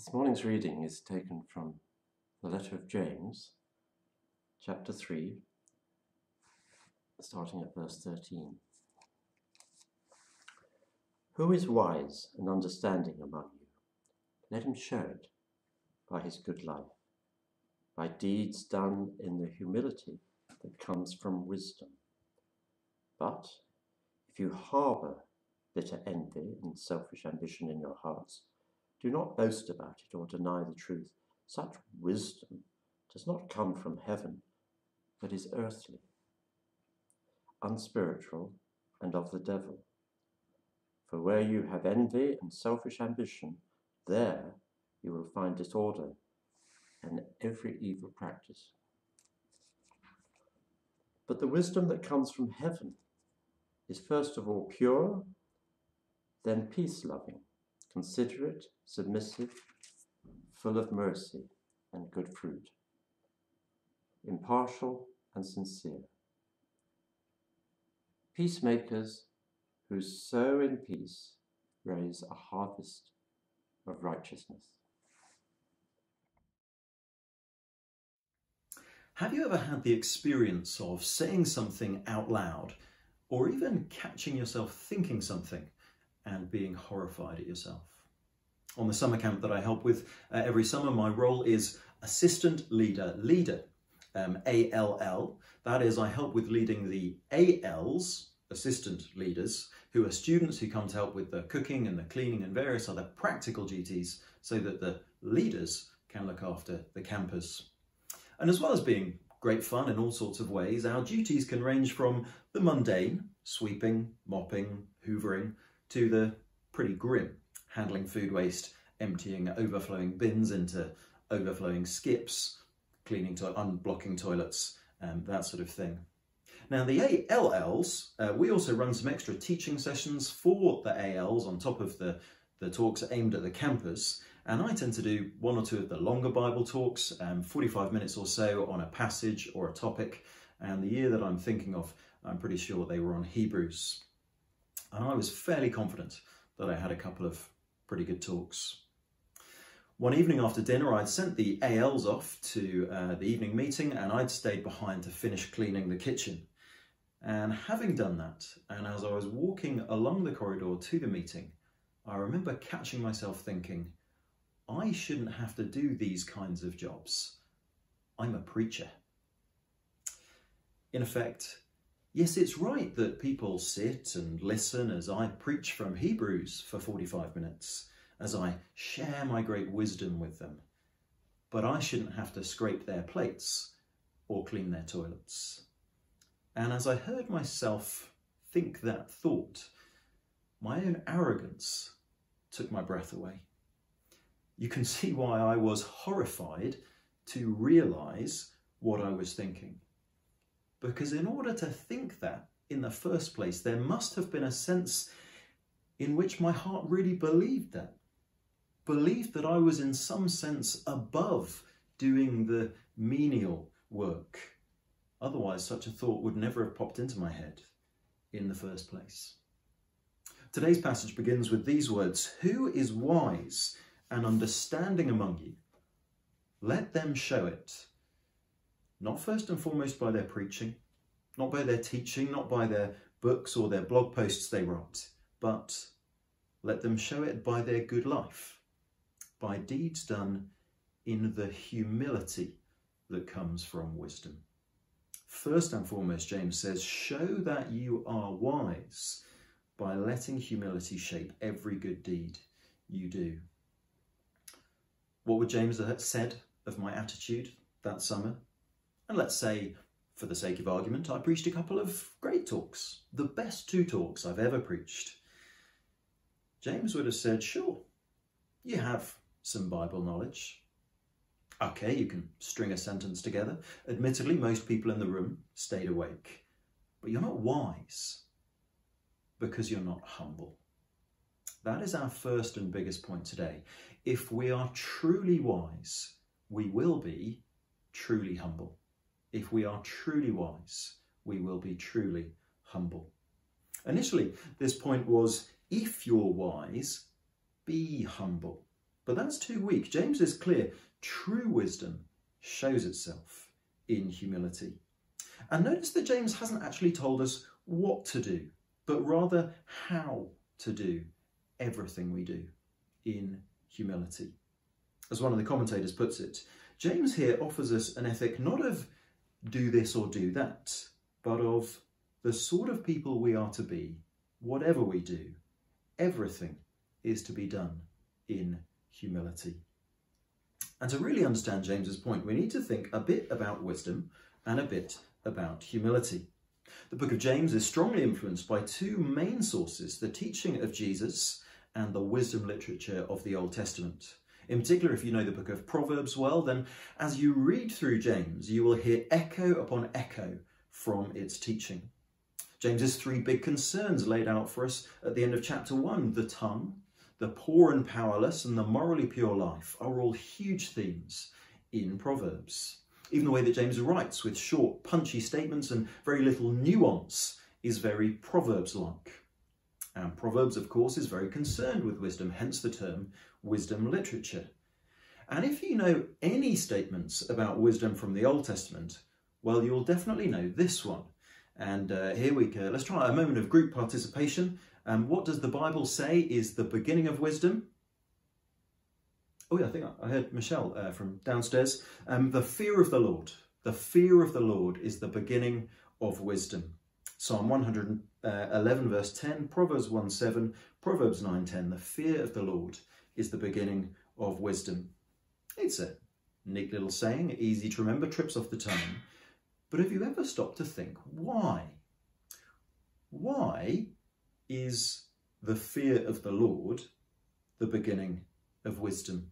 This morning's reading is taken from the letter of James, chapter 3, starting at verse 13. Who is wise and understanding among you? Let him show it by his good life, by deeds done in the humility that comes from wisdom. But if you harbour bitter envy and selfish ambition in your hearts, do not boast about it or deny the truth. Such wisdom does not come from heaven, but is earthly, unspiritual, and of the devil. For where you have envy and selfish ambition, there you will find disorder and every evil practice. But the wisdom that comes from heaven is first of all pure, then peace loving, considerate, submissive, full of mercy and good fruit, impartial and sincere. Peacemakers who sow in peace raise a harvest of righteousness. Have you ever had the experience of saying something out loud, or even catching yourself thinking something and being horrified at yourself? On the summer camp that I help with uh, every summer, my role is assistant leader leader, um, ALL. That is, I help with leading the ALs, assistant leaders, who are students who come to help with the cooking and the cleaning and various other practical duties so that the leaders can look after the campers. And as well as being great fun in all sorts of ways, our duties can range from the mundane, sweeping, mopping, hoovering, to the pretty grim, handling food waste, emptying overflowing bins into overflowing skips, cleaning to unblocking toilets, and that sort of thing. Now the ALLs, uh, we also run some extra teaching sessions for the ALs on top of the, the talks aimed at the campus. And I tend to do one or two of the longer Bible talks, um, 45 minutes or so on a passage or a topic. And the year that I'm thinking of, I'm pretty sure they were on Hebrews. And I was fairly confident that I had a couple of pretty good talks. One evening after dinner, I'd sent the ALs off to uh, the evening meeting and I'd stayed behind to finish cleaning the kitchen. And having done that, and as I was walking along the corridor to the meeting, I remember catching myself thinking, I shouldn't have to do these kinds of jobs. I'm a preacher. In effect, yes, it's right that people sit and listen as I preach from Hebrews for 45 minutes, as I share my great wisdom with them. But I shouldn't have to scrape their plates or clean their toilets. And as I heard myself think that thought, my own arrogance took my breath away. You can see why I was horrified to realize what I was thinking. Because in order to think that in the first place, there must have been a sense in which my heart really believed that. Believed that I was in some sense above doing the menial work Otherwise, such a thought would never have popped into my head in the first place. Today's passage begins with these words Who is wise and understanding among you? Let them show it. Not first and foremost by their preaching, not by their teaching, not by their books or their blog posts they write, but let them show it by their good life, by deeds done in the humility that comes from wisdom. First and foremost, James says, show that you are wise by letting humility shape every good deed you do. What would James have said of my attitude that summer? And let's say, for the sake of argument, I preached a couple of great talks, the best two talks I've ever preached. James would have said, sure, you have some Bible knowledge, Okay, you can string a sentence together. Admittedly, most people in the room stayed awake, but you're not wise because you're not humble. That is our first and biggest point today. If we are truly wise, we will be truly humble. If we are truly wise, we will be truly humble. Initially, this point was if you're wise, be humble. But that's too weak. James is clear. True wisdom shows itself in humility. And notice that James hasn't actually told us what to do, but rather how to do everything we do in humility. As one of the commentators puts it, James here offers us an ethic not of do this or do that, but of the sort of people we are to be, whatever we do, everything is to be done in humility. And to really understand James's point, we need to think a bit about wisdom and a bit about humility. The book of James is strongly influenced by two main sources, the teaching of Jesus and the wisdom literature of the Old Testament. In particular, if you know the book of Proverbs well, then as you read through James, you will hear echo upon echo from its teaching. James's three big concerns laid out for us at the end of chapter one, the tongue, the poor and powerless, and the morally pure life are all huge themes in Proverbs. Even the way that James writes with short, punchy statements and very little nuance is very Proverbs-like. And Proverbs, of course, is very concerned with wisdom, hence the term wisdom literature. And if you know any statements about wisdom from the Old Testament, well, you'll definitely know this one. And uh, here we go. Let's try a moment of group participation. Um, what does the Bible say is the beginning of wisdom? Oh yeah, I think I heard Michelle uh, from downstairs. Um, the fear of the Lord. The fear of the Lord is the beginning of wisdom. Psalm 111 verse 10, Proverbs 1 7, Proverbs 9 10. The fear of the Lord is the beginning of wisdom. It's a neat little saying, easy to remember, trips off the tongue. But have you ever stopped to think why? Why is the fear of the Lord the beginning of wisdom?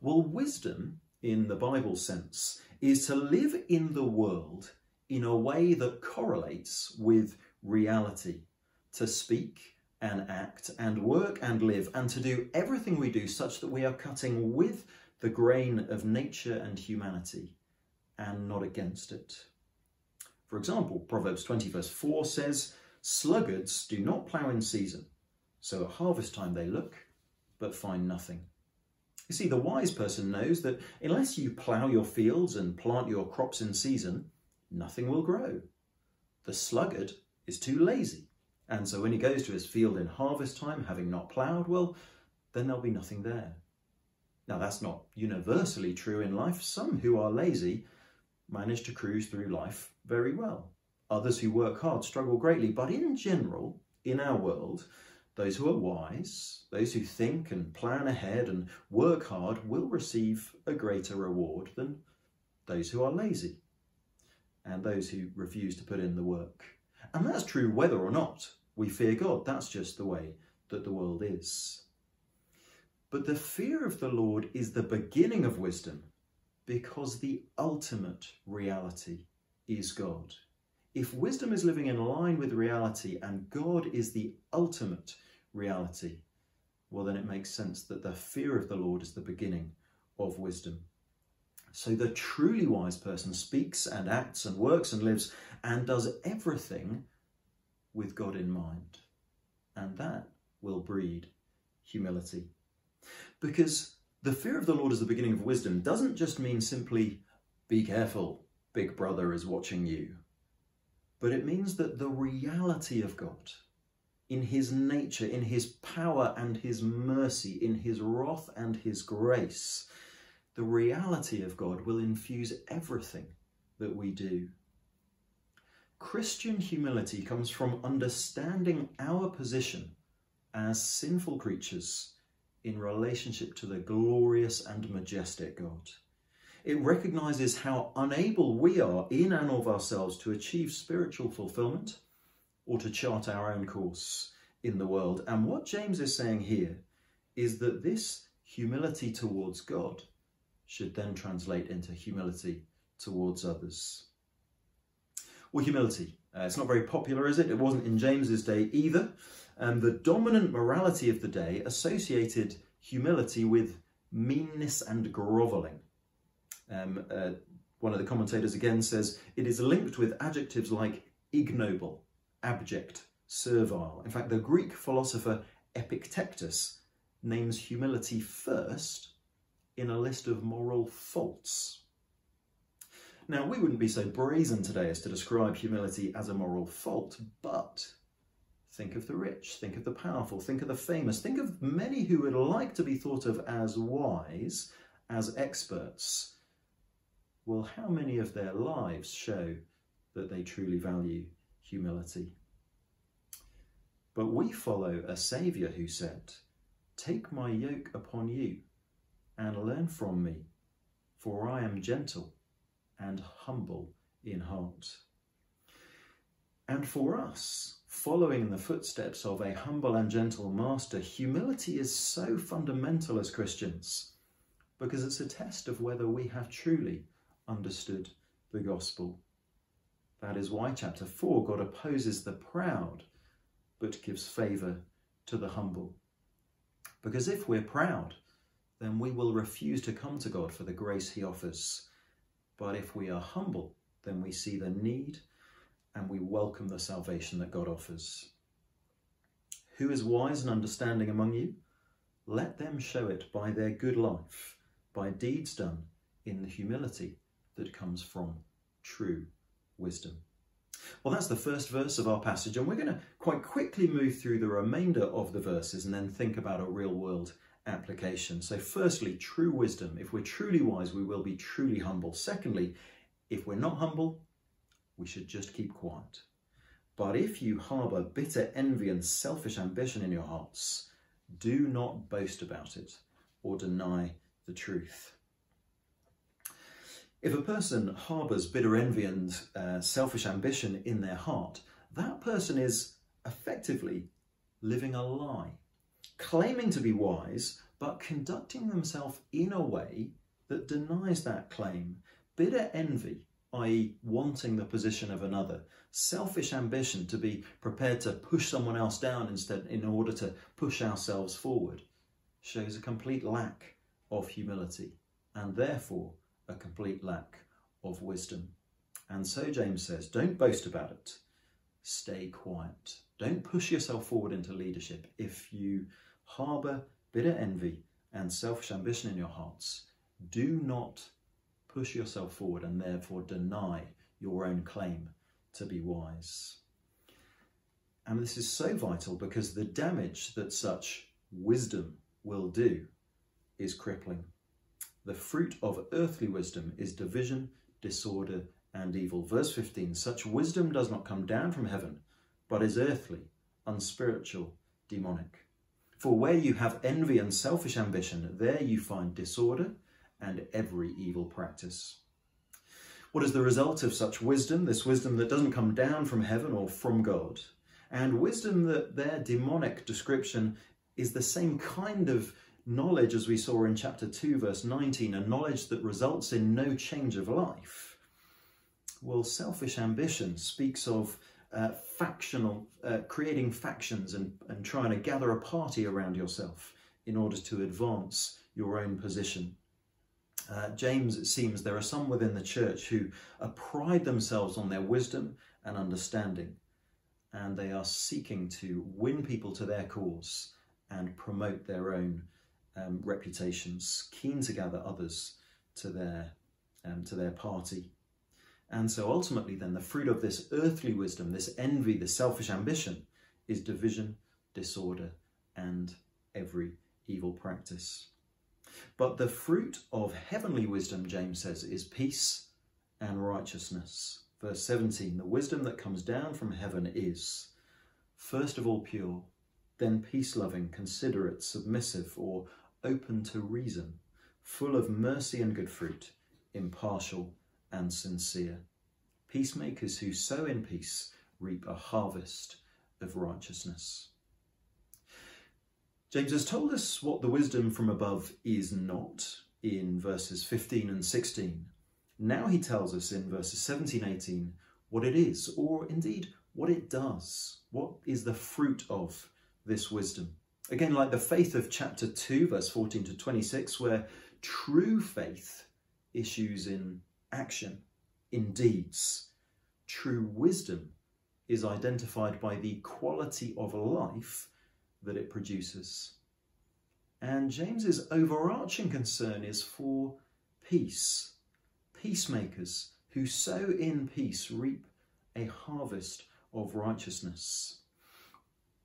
Well, wisdom, in the Bible sense, is to live in the world in a way that correlates with reality, to speak and act and work and live and to do everything we do such that we are cutting with the grain of nature and humanity and not against it. For example, Proverbs 20 verse 4 says, Sluggards do not plough in season, so at harvest time they look, but find nothing. You see, the wise person knows that unless you plough your fields and plant your crops in season, nothing will grow. The sluggard is too lazy, and so when he goes to his field in harvest time, having not ploughed, well, then there'll be nothing there. Now, that's not universally true in life. Some who are lazy manage to cruise through life very well. Others who work hard struggle greatly, but in general, in our world, those who are wise, those who think and plan ahead and work hard will receive a greater reward than those who are lazy and those who refuse to put in the work. And that's true whether or not we fear God. That's just the way that the world is. But the fear of the Lord is the beginning of wisdom because the ultimate reality is God. If wisdom is living in line with reality and God is the ultimate reality, well, then it makes sense that the fear of the Lord is the beginning of wisdom. So the truly wise person speaks and acts and works and lives and does everything with God in mind. And that will breed humility. Because the fear of the Lord is the beginning of wisdom doesn't just mean simply, be careful, big brother is watching you. But it means that the reality of God, in his nature, in his power and his mercy, in his wrath and his grace, the reality of God will infuse everything that we do. Christian humility comes from understanding our position as sinful creatures in relationship to the glorious and majestic God. It recognizes how unable we are in and of ourselves to achieve spiritual fulfillment or to chart our own course in the world. And what James is saying here is that this humility towards God should then translate into humility towards others. Well, humility. Uh, it's not very popular, is it? It wasn't in James's day either. Um, the dominant morality of the day associated humility with meanness and grovelling. Um, uh, one of the commentators again says it is linked with adjectives like ignoble, abject, servile. In fact, the Greek philosopher Epictetus names humility first in a list of moral faults. Now, we wouldn't be so brazen today as to describe humility as a moral fault, but think of the rich, think of the powerful, think of the famous, think of many who would like to be thought of as wise, as experts. Well, how many of their lives show that they truly value humility? But we follow a Saviour who said, Take my yoke upon you and learn from me, for I am gentle and humble in heart. And for us, following the footsteps of a humble and gentle master, humility is so fundamental as Christians because it's a test of whether we have truly understood the gospel. That is why, chapter 4, God opposes the proud but gives favour to the humble. Because if we're proud, then we will refuse to come to God for the grace he offers. But if we are humble, then we see the need and we welcome the salvation that God offers. Who is wise and understanding among you? Let them show it by their good life, by deeds done in the humility that comes from true wisdom. Well, that's the first verse of our passage, and we're going to quite quickly move through the remainder of the verses and then think about a real world application. So, firstly, true wisdom. If we're truly wise, we will be truly humble. Secondly, if we're not humble, we should just keep quiet. But if you harbour bitter envy and selfish ambition in your hearts, do not boast about it or deny the truth. If a person harbours bitter envy and uh, selfish ambition in their heart, that person is effectively living a lie claiming to be wise, but conducting themselves in a way that denies that claim. Bitter envy, i.e., wanting the position of another, selfish ambition to be prepared to push someone else down instead in order to push ourselves forward, shows a complete lack of humility and therefore a complete lack of wisdom. And so James says, don't boast about it. Stay quiet. Don't push yourself forward into leadership if you harbour bitter envy and selfish ambition in your hearts, do not push yourself forward and therefore deny your own claim to be wise. And this is so vital because the damage that such wisdom will do is crippling. The fruit of earthly wisdom is division, disorder, and evil. Verse 15 Such wisdom does not come down from heaven, but is earthly, unspiritual, demonic. For where you have envy and selfish ambition, there you find disorder and every evil practice. What is the result of such wisdom? This wisdom that doesn't come down from heaven or from God, and wisdom that their demonic description is the same kind of knowledge as we saw in chapter 2, verse 19, a knowledge that results in no change of life. Well, selfish ambition speaks of uh, factional, uh, creating factions and, and trying to gather a party around yourself in order to advance your own position. Uh, James, it seems, there are some within the church who pride themselves on their wisdom and understanding, and they are seeking to win people to their cause and promote their own um, reputations, keen to gather others to their um, to their party. And so ultimately, then, the fruit of this earthly wisdom, this envy, this selfish ambition, is division, disorder, and every evil practice. But the fruit of heavenly wisdom, James says, is peace and righteousness. Verse 17 The wisdom that comes down from heaven is, first of all, pure, then peace loving, considerate, submissive, or open to reason, full of mercy and good fruit, impartial and sincere. Peacemakers who sow in peace reap a harvest of righteousness. James has told us what the wisdom from above is not in verses 15 and 16. Now he tells us in verses 17 18 what it is, or indeed what it does. What is the fruit of this wisdom? Again, like the faith of chapter 2, verse 14 to 26, where true faith issues in action, in deeds. True wisdom is identified by the quality of life that it produces. And James's overarching concern is for peace, peacemakers who sow in peace reap a harvest of righteousness.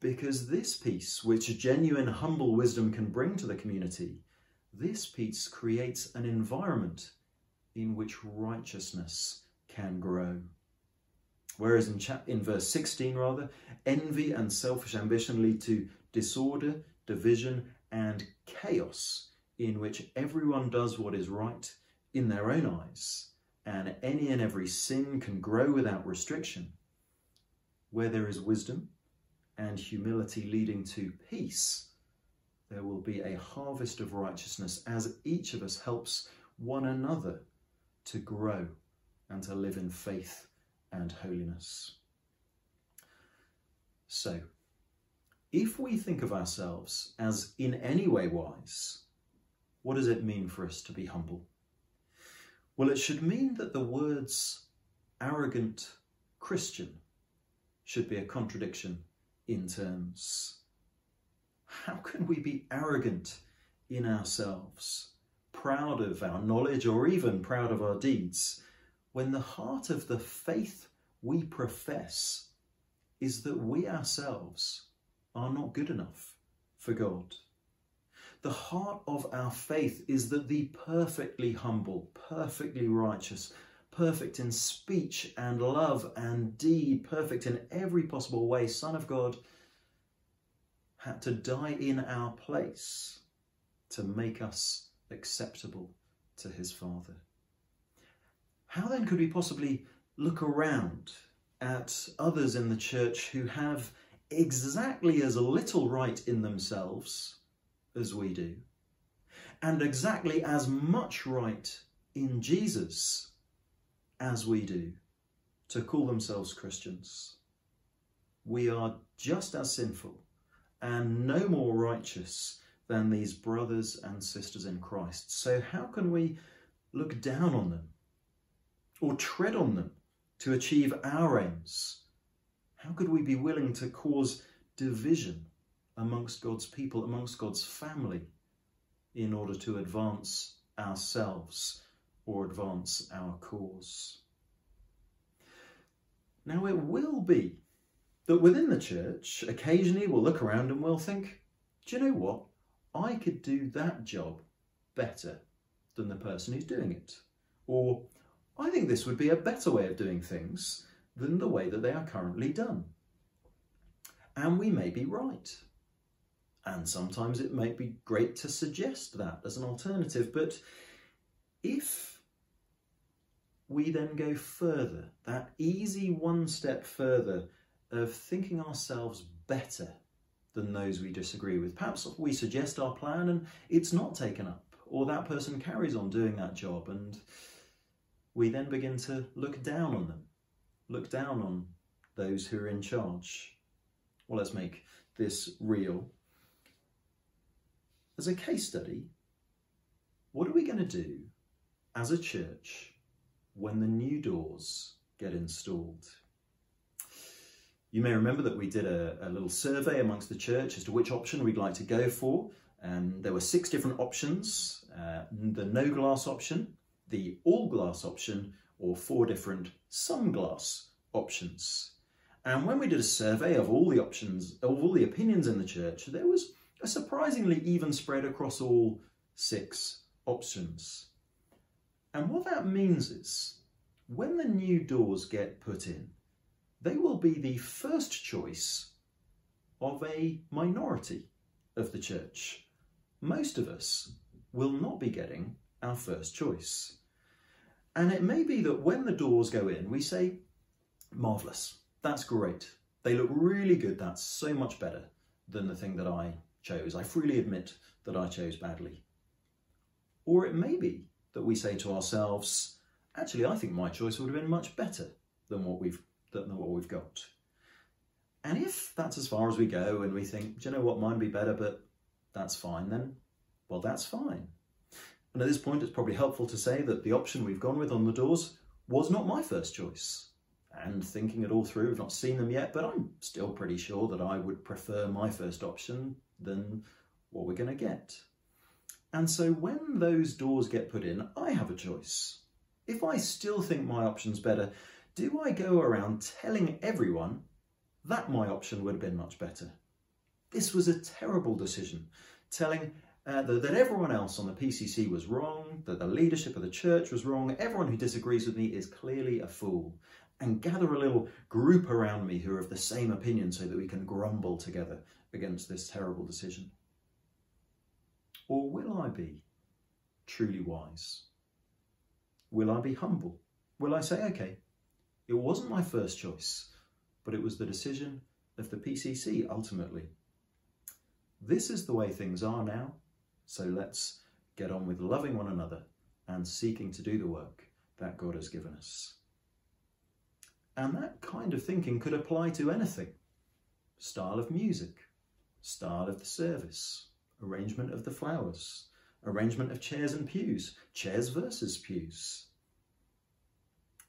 Because this peace, which genuine humble wisdom can bring to the community, this peace creates an environment in which righteousness can grow. Whereas in, chap- in verse 16, rather, envy and selfish ambition lead to disorder, division, and chaos, in which everyone does what is right in their own eyes, and any and every sin can grow without restriction. Where there is wisdom and humility leading to peace, there will be a harvest of righteousness as each of us helps one another to grow and to live in faith and holiness. So, if we think of ourselves as in any way wise, what does it mean for us to be humble? Well, it should mean that the words arrogant Christian should be a contradiction in terms. How can we be arrogant in ourselves, proud of our knowledge or even proud of our deeds, when the heart of the faith we profess is that we ourselves are not good enough for God. The heart of our faith is that the perfectly humble, perfectly righteous, perfect in speech and love and deed, perfect in every possible way, Son of God, had to die in our place to make us acceptable to his Father. How then could we possibly look around at others in the church who have exactly as little right in themselves as we do, and exactly as much right in Jesus as we do to call themselves Christians? We are just as sinful and no more righteous than these brothers and sisters in Christ. So, how can we look down on them or tread on them to achieve our aims? How could we be willing to cause division amongst God's people, amongst God's family, in order to advance ourselves or advance our cause? Now, it will be that within the church, occasionally we'll look around and we'll think, do you know what? I could do that job better than the person who's doing it. Or I think this would be a better way of doing things than the way that they are currently done. And we may be right. And sometimes it may be great to suggest that as an alternative. But if we then go further, that easy one step further of thinking ourselves better than those we disagree with, perhaps we suggest our plan and it's not taken up, or that person carries on doing that job and we then begin to look down on them, look down on those who are in charge. Well, let's make this real. As a case study, what are we going to do as a church when the new doors get installed? You may remember that we did a, a, little survey amongst the church as to which option we'd like to go for. And there were six different options. Uh, the no glass option, the all glass option or four different some glass options. And when we did a survey of all the options, of all the opinions in the church, there was a surprisingly even spread across all six options. And what that means is when the new doors get put in, they will be the first choice of a minority of the church. Most of us will not be getting our first choice. And it may be that when the doors go in, we say, marvellous, that's great. They look really good. That's so much better than the thing that I chose. I freely admit that I chose badly. Or it may be that we say to ourselves, actually, I think my choice would have been much better than what we've, than what we've got. And if that's as far as we go and we think, do you know what, mine'd be better, but that's fine, then, well, that's fine. And at this point, it's probably helpful to say that the option we've gone with on the doors was not my first choice. And thinking it all through, I've not seen them yet, but I'm still pretty sure that I would prefer my first option than what we're going to get. And so when those doors get put in, I have a choice. If I still think my option's better, do I go around telling everyone that my option would have been much better? This was a terrible decision, telling uh, that, that everyone else on the PCC was wrong, that the leadership of the church was wrong, everyone who disagrees with me is clearly a fool, and gather a little group around me who are of the same opinion so that we can grumble together against this terrible decision. Or will I be truly wise? Will I be humble? Will I say, okay, it wasn't my first choice, but it was the decision of the PCC ultimately. This is the way things are now, so let's get on with loving one another and seeking to do the work that God has given us. And that kind of thinking could apply to anything style of music, style of the service, arrangement of the flowers, arrangement of chairs and pews, chairs versus pews.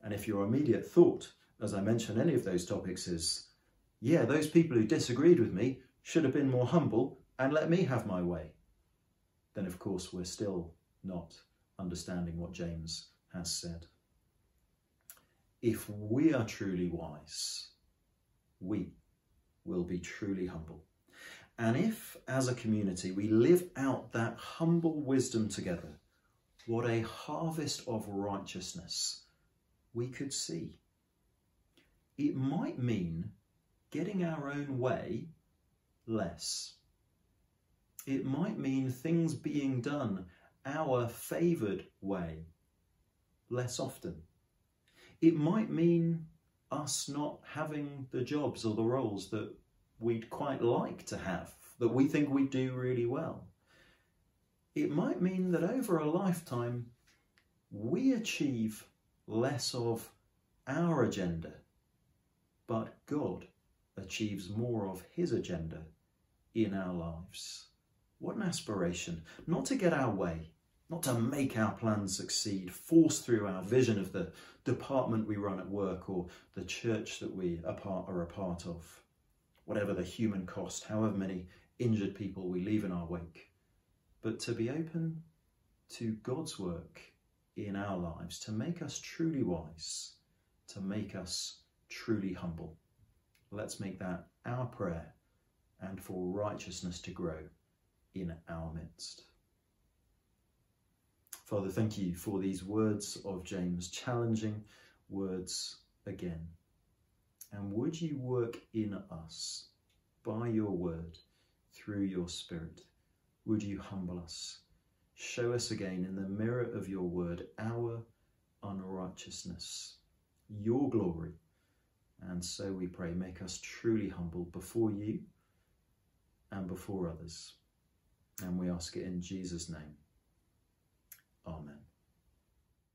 And if your immediate thought, as I mentioned any of those topics, is, yeah, those people who disagreed with me should have been more humble and let me have my way, then of course we're still not understanding what James has said. If we are truly wise, we will be truly humble. And if, as a community, we live out that humble wisdom together, what a harvest of righteousness we could see. It might mean getting our own way less it might mean things being done our favoured way less often. It might mean us not having the jobs or the roles that we'd quite like to have, that we think we do really well. It might mean that over a lifetime we achieve less of our agenda, but God achieves more of his agenda in our lives. What an aspiration, not to get our way, not to make our plans succeed, force through our vision of the department we run at work or the church that we are, a part of, whatever the human cost, however many injured people we leave in our wake, but to be open to God's work in our lives to make us truly wise, to make us truly humble. Let's make that our prayer and for righteousness to grow in our midst. Father, thank you for these words of James, challenging words again. And would you work in us by your word, through your spirit? Would you humble us? Show us again in the mirror of your word our unrighteousness, your glory. And so we pray, make us truly humble before you and before others. And we ask it in Jesus' name. Amen.